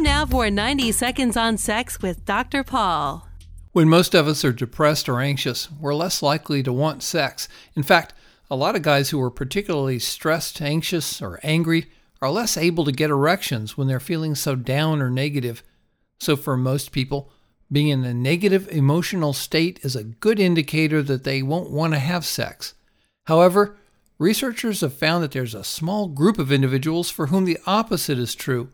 now for 90 Seconds on Sex with Dr. Paul. When most of us are depressed or anxious, we're less likely to want sex. In fact, a lot of guys who are particularly stressed, anxious, or angry are less able to get erections when they're feeling so down or negative. So, for most people, being in a negative emotional state is a good indicator that they won't want to have sex. However, researchers have found that there's a small group of individuals for whom the opposite is true.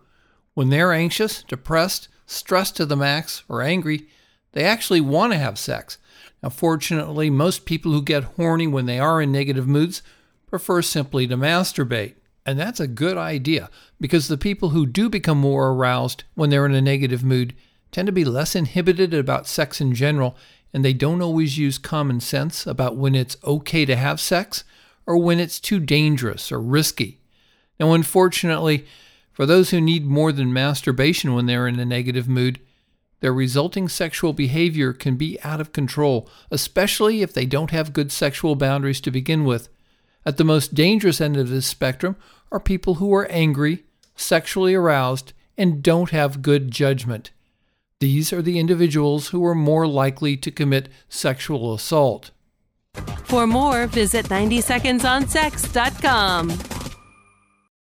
When they're anxious, depressed, stressed to the max, or angry, they actually want to have sex. Now, fortunately, most people who get horny when they are in negative moods prefer simply to masturbate. And that's a good idea because the people who do become more aroused when they're in a negative mood tend to be less inhibited about sex in general, and they don't always use common sense about when it's okay to have sex or when it's too dangerous or risky. Now, unfortunately, for those who need more than masturbation when they're in a negative mood, their resulting sexual behavior can be out of control, especially if they don't have good sexual boundaries to begin with. At the most dangerous end of this spectrum are people who are angry, sexually aroused, and don't have good judgment. These are the individuals who are more likely to commit sexual assault. For more, visit 90secondsonsex.com.